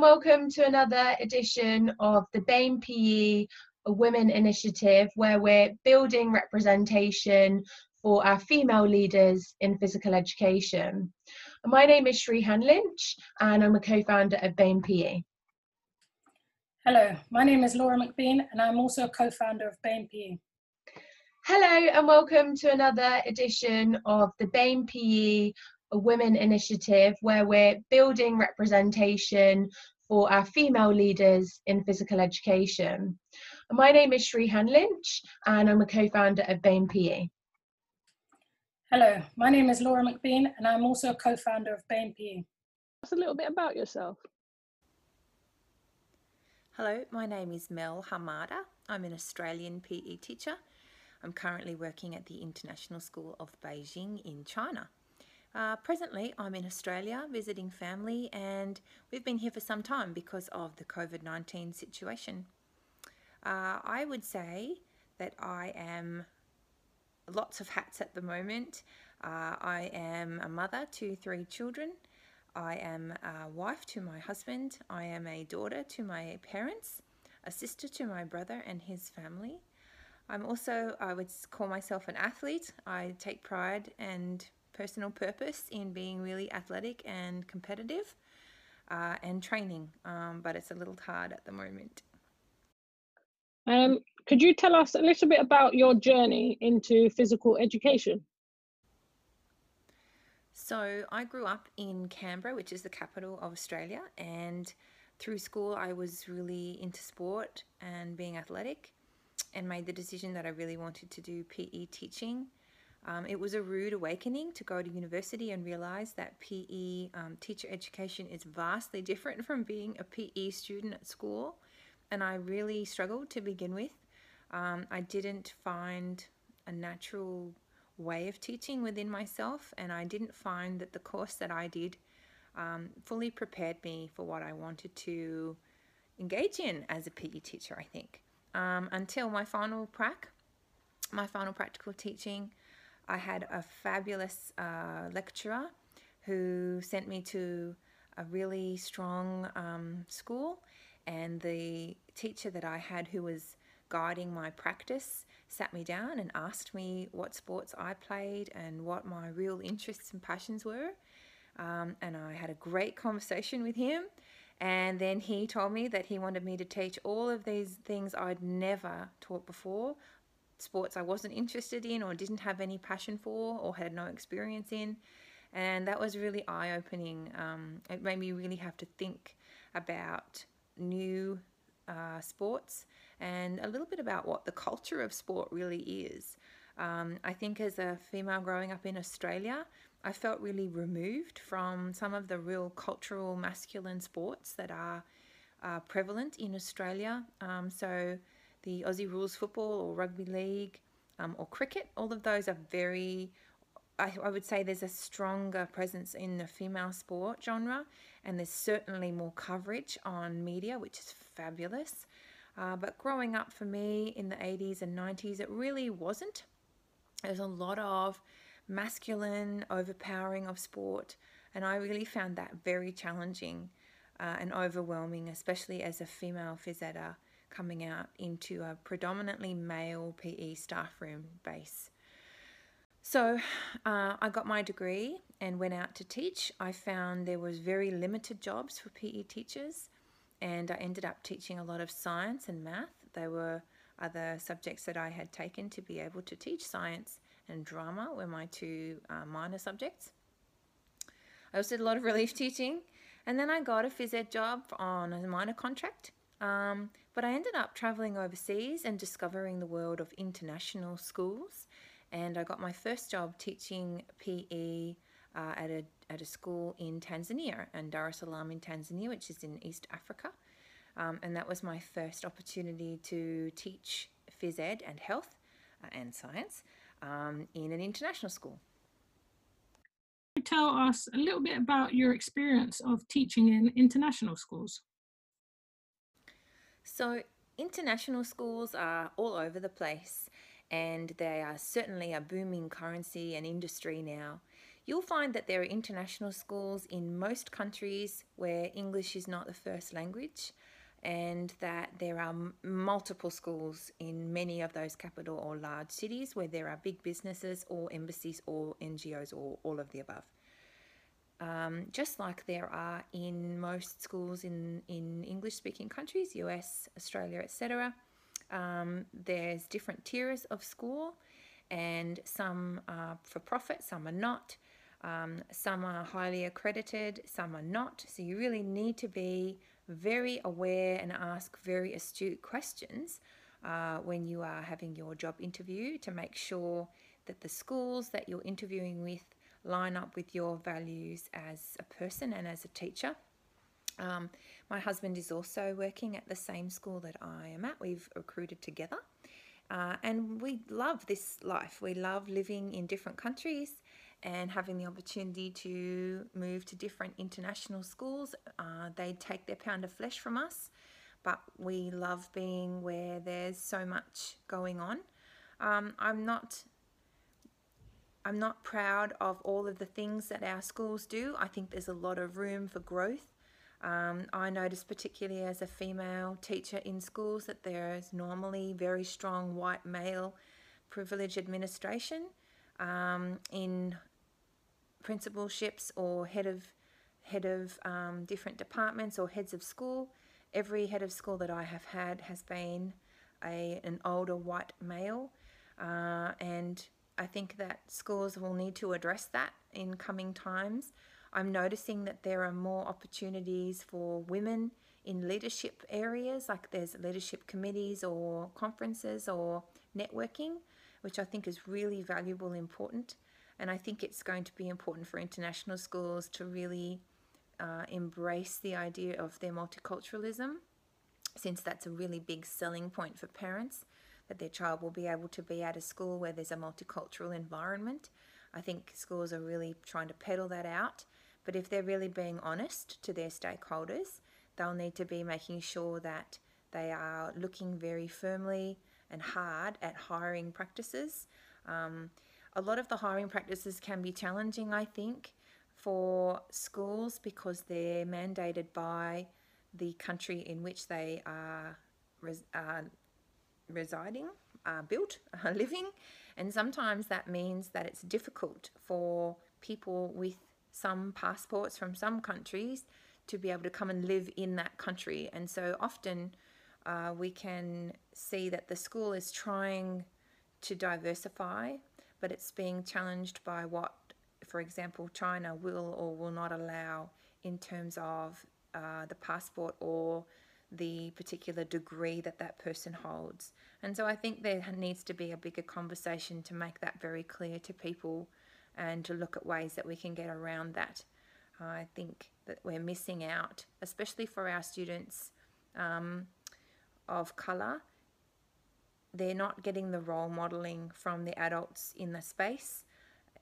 And welcome to another edition of the BAME PE Women Initiative, where we're building representation for our female leaders in physical education. My name is Shrehan Lynch and I'm a co-founder of BAME PE. Hello, my name is Laura McBean and I'm also a co-founder of BAME PE. Hello and welcome to another edition of the BAME PE A women Initiative, where we're building representation for our female leaders in physical education. My name is Shrehan Lynch and I'm a co-founder of BAME PE. Hello, my name is Laura McBean and I'm also a co-founder of BAME PE. Tell us a little bit about yourself. Hello, my name is Mel Hamada. I'm an Australian PE teacher. I'm currently working at the International School of Beijing in China. Uh, presently, I'm in Australia visiting family, and we've been here for some time because of the COVID 19 situation. Uh, I would say that I am lots of hats at the moment. Uh, I am a mother to three children. I am a wife to my husband. I am a daughter to my parents, a sister to my brother and his family. I'm also, I would call myself an athlete. I take pride and personal purpose in being really athletic and competitive uh, and training, um, but it's a little hard at the moment. Um, could you tell us a little bit about your journey into physical education? So, I grew up in Canberra, which is the capital of Australia, and through school, I was really into sport and being athletic, and made the decision that I really wanted to do PE teaching um, it was a rude awakening to go to university and realize that PE um, teacher education is vastly different from being a PE student at school. And I really struggled to begin with. Um, I didn't find a natural way of teaching within myself, and I didn't find that the course that I did um, fully prepared me for what I wanted to engage in as a PE teacher, I think. Um, until my final prac, my final practical teaching, I had a fabulous uh, lecturer who sent me to a really strong um, school, and the teacher that I had who was guiding my practice sat me down and asked me what sports I played and what my real interests and passions were. Um, and I had a great conversation with him. And then he told me that he wanted me to teach all of these things I'd never taught before sports I wasn't interested in or didn't have any passion for or had no experience in. And that was really eye opening. Um, it made me really have to think about new uh, sports and a little bit about what the culture of sport really is. Um, I think as a female growing up in Australia, I felt really removed from some of the real cultural masculine sports that are uh, prevalent in Australia. Um, so the Aussie rules football or rugby league um, or cricket. All of those are very, I, I would say there's a stronger presence in the female sport genre, and there's certainly more coverage on media, which is fabulous. Uh, but growing up for me in the 80s and 90s, it really wasn't. There's a lot of masculine overpowering of sport, and I really found that very challenging uh, and overwhelming, especially as a female phys coming out into a predominantly male PE staff room base. So uh, I got my degree and went out to teach. I found there was very limited jobs for PE teachers and I ended up teaching a lot of science and math. They were other subjects that I had taken to be able to teach science and drama were my two uh, minor subjects. I also did a lot of relief teaching and then I got a phys ed job on a minor contract um, but I ended up traveling overseas and discovering the world of international schools. And I got my first job teaching PE uh, at, a, at a school in Tanzania, and Dar es Salaam in Tanzania, which is in East Africa. Um, and that was my first opportunity to teach phys ed and health uh, and science um, in an international school. Tell us a little bit about your experience of teaching in international schools. So, international schools are all over the place and they are certainly a booming currency and industry now. you'll find that there are international schools in most countries where English is not the first language and that there are multiple schools in many of those capital or large cities where there are big businesses or embassies or NGOs or all of the above. Um, just like there are in most schools in, in English speaking countries, US, Australia, etc., um, there's different tiers of school, and some are for profit, some are not. Um, some are highly accredited, some are not. So you really need to be very aware and ask very astute questions uh, when you are having your job interview to make sure that the schools that you're interviewing with line up with your values as a person and as a teacher. Um, my husband is also working at the same school that I am at. We've recruited together. Uh, and we love this life. We love living in different countries and having the opportunity to move to different international schools. Uh, they take their pound of flesh from us, but we love being where there's so much going on. Um, I'm not. I'm not proud of all of the things that our schools do. I think there's a lot of room for growth. Um, I notice, particularly as a female teacher in schools, that there is normally very strong white male privilege administration um, in principalships or head of head of um, different departments or heads of school. Every head of school that I have had has been a an older white male, uh, and I think that schools will need to address that in coming times. I'm noticing that there are more opportunities for women in leadership areas, like there's leadership committees or conferences or networking, which I think is really valuable and important. And I think it's going to be important for international schools to really uh, embrace the idea of their multiculturalism, since that's a really big selling point for parents that their child will be able to be at a school where there's a multicultural environment. I think schools are really trying to peddle that out. But if they're really being honest to their stakeholders, they'll need to be making sure that they are looking very firmly and hard at hiring practices. Um, a lot of the hiring practices can be challenging, I think, for schools because they're mandated by the country in which they are uh, residing, uh, built, uh, living, and sometimes that means that it's difficult for people with some passports from some countries to be able to come and live in that country. And so often uh, we can see that the school is trying to diversify but it's being challenged by what, for example, China will or will not allow in terms of uh, the passport or the particular degree that that person holds. And so I think there needs to be a bigger conversation to make that very clear to people and to look at ways that we can get around that. I think that we're missing out, especially for our students um, of colour, they're not getting the role modeling from the adults in the space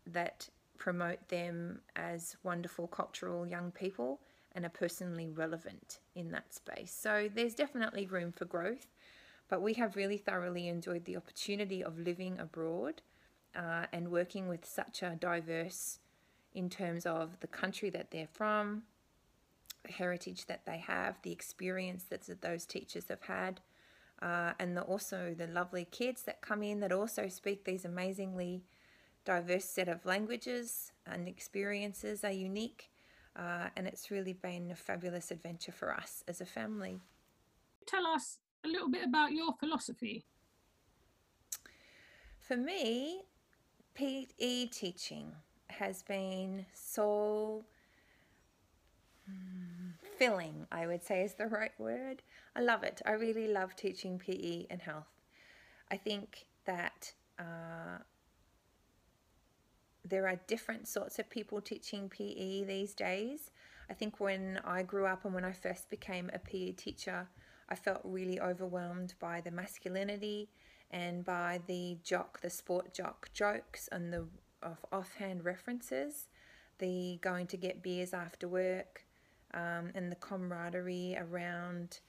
that promote them as wonderful cultural young people and are personally relevant in that space. So there's definitely room for growth, but we have really thoroughly enjoyed the opportunity of living abroad uh, and working with such a diverse in terms of the country that they're from, the heritage that they have, the experience that those teachers have had, uh, and the, also the lovely kids that come in that also speak these amazingly diverse set of languages and experiences are unique. Uh, and it's really been a fabulous adventure for us as a family. Tell us a little bit about your philosophy. For me, PE teaching has been so hmm, filling, I would say is the right word. I love it. I really love teaching PE and health. I think that uh, there are different sorts of people teaching PE these days. I think when I grew up and when I first became a PE teacher, I felt really overwhelmed by the masculinity and by the jock, the sport jock jokes and the of offhand references, the going to get beers after work, um, and the camaraderie around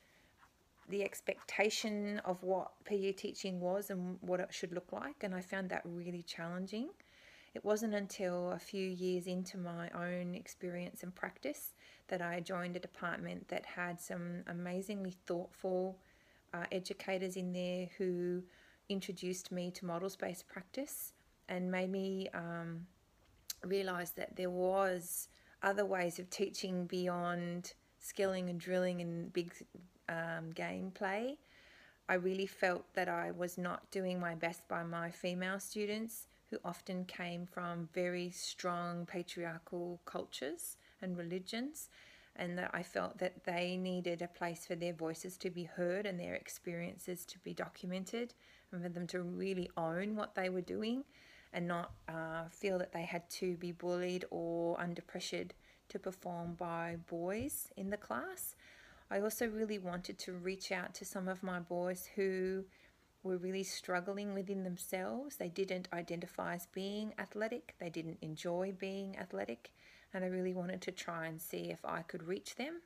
the expectation of what PE teaching was and what it should look like. And I found that really challenging. It wasn't until a few years into my own experience and practice that I joined a department that had some amazingly thoughtful uh, educators in there who introduced me to models based practice and made me um, realize that there was other ways of teaching beyond skilling and drilling and big um, gameplay. I really felt that I was not doing my best by my female students who often came from very strong patriarchal cultures and religions and that I felt that they needed a place for their voices to be heard and their experiences to be documented and for them to really own what they were doing and not uh, feel that they had to be bullied or under pressured to perform by boys in the class. I also really wanted to reach out to some of my boys who were really struggling within themselves. They didn't identify as being athletic, they didn't enjoy being athletic, and I really wanted to try and see if I could reach them.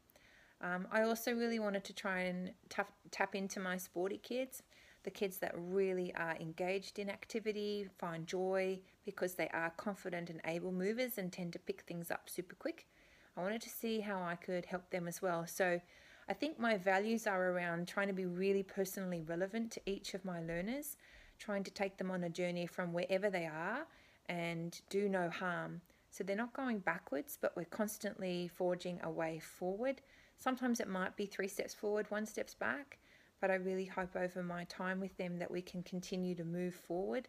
Um, I also really wanted to try and tap, tap into my sporty kids, the kids that really are engaged in activity, find joy because they are confident and able movers and tend to pick things up super quick. I wanted to see how I could help them as well. So I think my values are around trying to be really personally relevant to each of my learners, trying to take them on a journey from wherever they are and do no harm. So they're not going backwards, but we're constantly forging a way forward. Sometimes it might be three steps forward, one steps back, but I really hope over my time with them that we can continue to move forward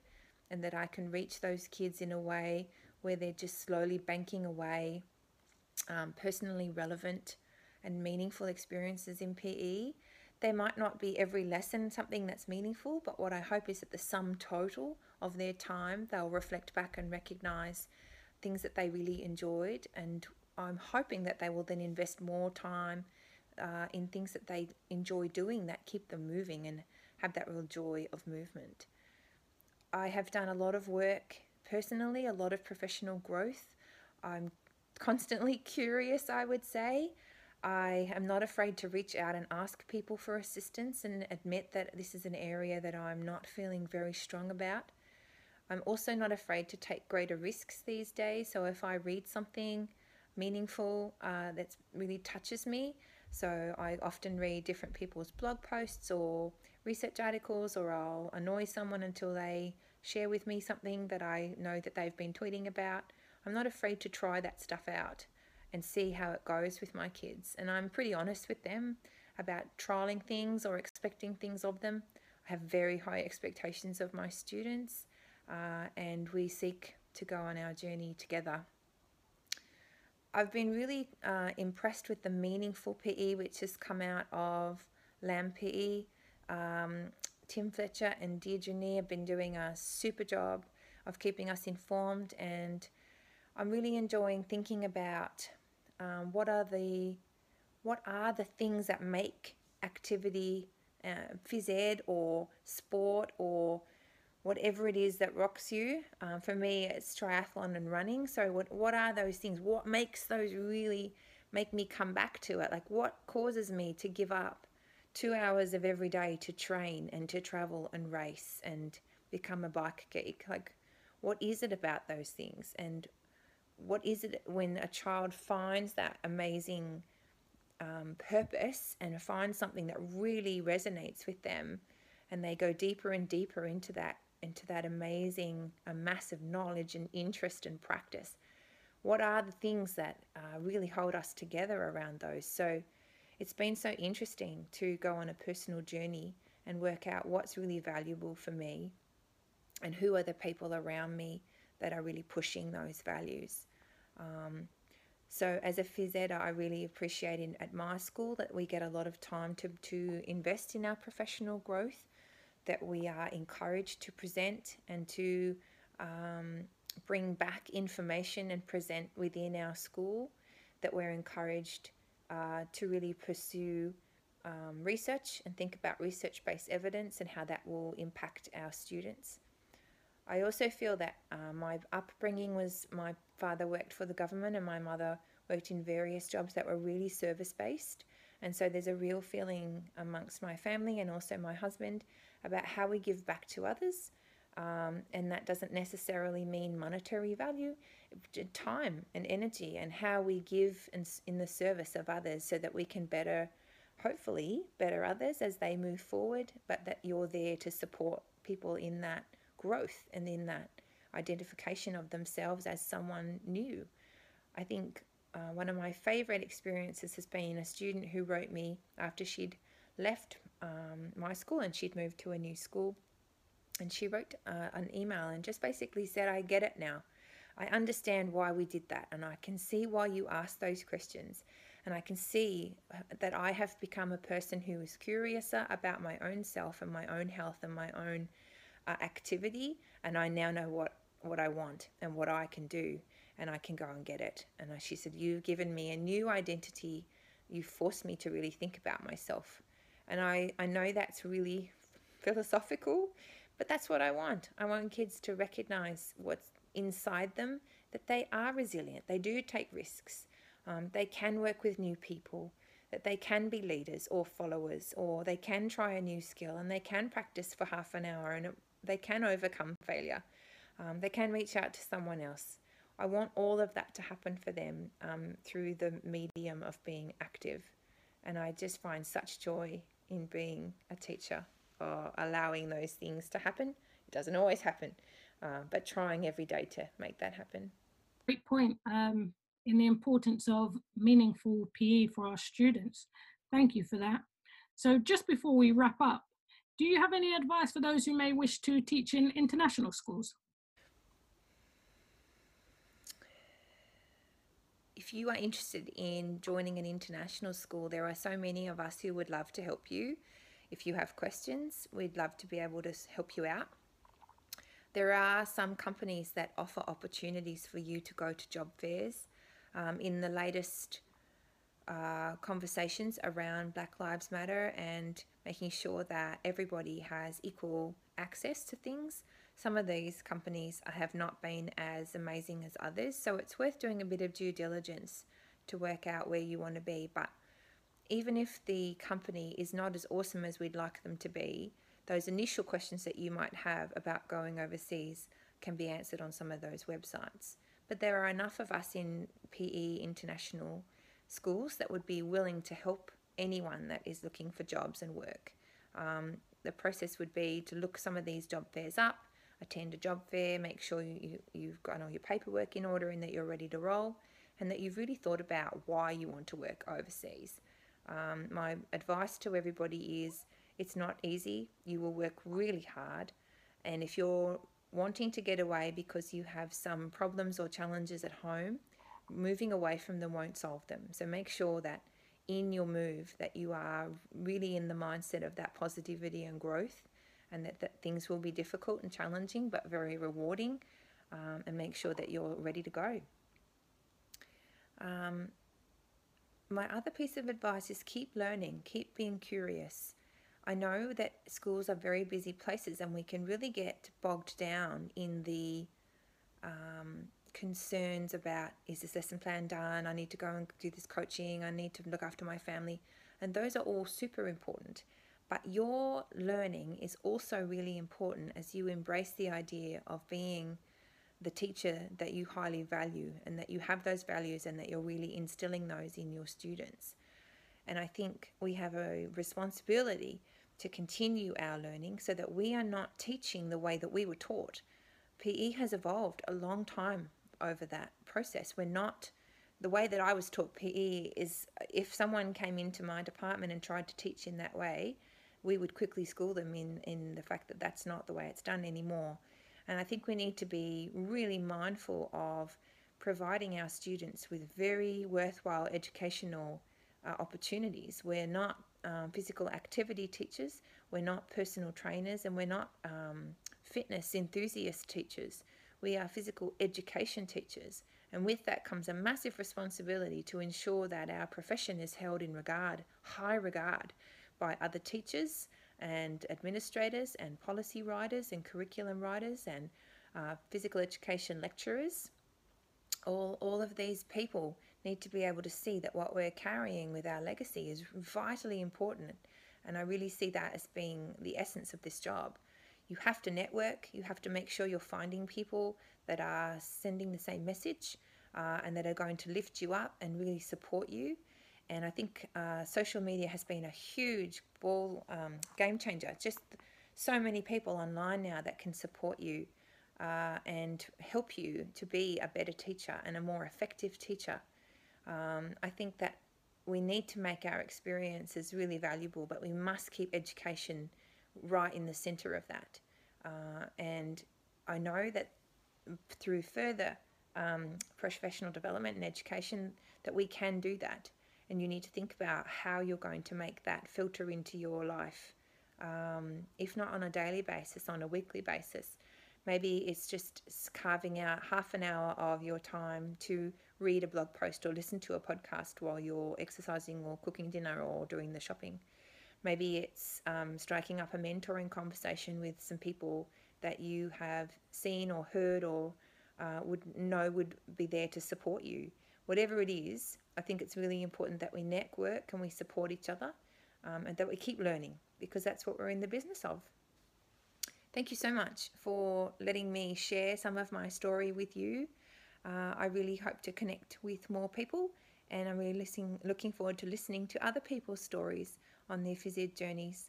and that I can reach those kids in a way where they're just slowly banking away um, personally relevant and meaningful experiences in PE. They might not be every lesson something that's meaningful, but what I hope is that the sum total of their time, they'll reflect back and recognize things that they really enjoyed. And I'm hoping that they will then invest more time uh, in things that they enjoy doing that keep them moving and have that real joy of movement. I have done a lot of work personally, a lot of professional growth. I'm constantly curious, I would say. I am not afraid to reach out and ask people for assistance and admit that this is an area that I'm not feeling very strong about. I'm also not afraid to take greater risks these days. So if I read something meaningful uh, that really touches me, so I often read different people's blog posts or research articles, or I'll annoy someone until they share with me something that I know that they've been tweeting about. I'm not afraid to try that stuff out and see how it goes with my kids. And I'm pretty honest with them about trialing things or expecting things of them. I have very high expectations of my students, uh, and we seek to go on our journey together. I've been really uh, impressed with the meaningful PE which has come out of LAMPE. Um, Tim Fletcher and Deirdre Nee have been doing a super job of keeping us informed, and I'm really enjoying thinking about um, what are the what are the things that make activity, uh, phys ed or sport or whatever it is that rocks you. Um, for me, it's triathlon and running. So, what what are those things? What makes those really make me come back to it? Like, what causes me to give up two hours of every day to train and to travel and race and become a bike geek? Like, what is it about those things? And what is it when a child finds that amazing um, purpose and finds something that really resonates with them and they go deeper and deeper into that into that amazing a massive knowledge and interest and practice what are the things that uh, really hold us together around those? So it's been so interesting to go on a personal journey and work out what's really valuable for me and who are the people around me that are really pushing those values. Um, so as a phys ed, I really appreciate in, at my school that we get a lot of time to, to invest in our professional growth, that we are encouraged to present and to um, bring back information and present within our school, that we're encouraged uh, to really pursue um, research and think about research-based evidence and how that will impact our students. I also feel that uh, my upbringing was my father worked for the government and my mother worked in various jobs that were really service based. And so there's a real feeling amongst my family and also my husband about how we give back to others. Um, and that doesn't necessarily mean monetary value, time and energy, and how we give in, in the service of others so that we can better, hopefully, better others as they move forward, but that you're there to support people in that growth and then that identification of themselves as someone new. I think uh, one of my favorite experiences has been a student who wrote me after she'd left um, my school and she'd moved to a new school. And she wrote uh, an email and just basically said, I get it now. I understand why we did that, and I can see why you asked those questions. And I can see uh, that I have become a person who is curiouser about my own self and my own health and my own uh, activity. And I now know what, what I want and what I can do, and I can go and get it. And she said, You've given me a new identity. You forced me to really think about myself. And I, I know that's really philosophical, but that's what I want. I want kids to recognize what's inside them, that they are resilient, they do take risks, um, they can work with new people, that they can be leaders or followers, or they can try a new skill and they can practice for half an hour and it, they can overcome failure. Um, they can reach out to someone else. I want all of that to happen for them um, through the medium of being active. And I just find such joy in being a teacher or allowing those things to happen. It doesn't always happen, uh, but trying every day to make that happen. Great point um, in the importance of meaningful PE for our students. Thank you for that. So, just before we wrap up, do you have any advice for those who may wish to teach in international schools? if you are interested in joining an international school, there are so many of us who would love to help you. If you have questions, we'd love to be able to help you out. There are some companies that offer opportunities for you to go to job fairs. Um, in the latest uh, conversations around Black Lives Matter and making sure that everybody has equal access to things, some of these companies have not been as amazing as others, so it's worth doing a bit of due diligence to work out where you want to be. But even if the company is not as awesome as we'd like them to be, those initial questions that you might have about going overseas can be answered on some of those websites. But there are enough of us in PE international schools that would be willing to help anyone that is looking for jobs and work. Um, the process would be to look some of these job fairs up, attend a job fair, make sure you, you've got all your paperwork in order and that you're ready to roll, and that you've really thought about why you want to work overseas. Um, my advice to everybody is it's not easy. You will work really hard, and if you're wanting to get away because you have some problems or challenges at home, moving away from them won't solve them. So make sure that in your move that you are really in the mindset of that positivity and growth and that, that things will be difficult and challenging but very rewarding um, and make sure that you're ready to go. Um, my other piece of advice is keep learning, keep being curious. I know that schools are very busy places and we can really get bogged down in the um, concerns about is this lesson plan done? I need to go and do this coaching, I need to look after my family. And those are all super important. But your learning is also really important as you embrace the idea of being the teacher that you highly value and that you have those values and that you're really instilling those in your students. And I think we have a responsibility to continue our learning so that we are not teaching the way that we were taught. PE has evolved a long time over that process. We're not, the way that I was taught PE is if someone came into my department and tried to teach in that way, we would quickly school them in, in the fact that that's not the way it's done anymore. And I think we need to be really mindful of providing our students with very worthwhile educational uh, opportunities. We're not um, physical activity teachers, we're not personal trainers, and we're not um, fitness enthusiast teachers. We are physical education teachers. And with that comes a massive responsibility to ensure that our profession is held in regard, high regard, by other teachers and administrators and policy writers and curriculum writers and uh, physical education lecturers. All, all of these people need to be able to see that what we're carrying with our legacy is vitally important. And I really see that as being the essence of this job. You have to network, you have to make sure you're finding people that are sending the same message uh, and that are going to lift you up and really support you. And I think uh, social media has been a huge ball um, game changer. Just so many people online now that can support you uh, and help you to be a better teacher and a more effective teacher. Um, I think that we need to make our experiences really valuable, but we must keep education right in the center of that. Uh, and I know that through further um, professional development and education that we can do that. And you need to think about how you're going to make that filter into your life, um, if not on a daily basis, on a weekly basis. Maybe it's just carving out half an hour of your time to read a blog post or listen to a podcast while you're exercising or cooking dinner or doing the shopping. Maybe it's um, striking up a mentoring conversation with some people that you have seen or heard or uh, would know would be there to support you. Whatever it is, I think it's really important that we network and we support each other um, and that we keep learning because that's what we're in the business of. Thank you so much for letting me share some of my story with you. Uh, I really hope to connect with more people and I'm really listening, looking forward to listening to other people's stories on their phys ed journeys.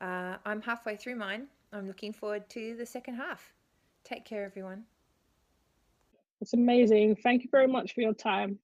Uh, I'm halfway through mine. I'm looking forward to the second half. Take care, everyone. It's amazing. Thank you very much for your time.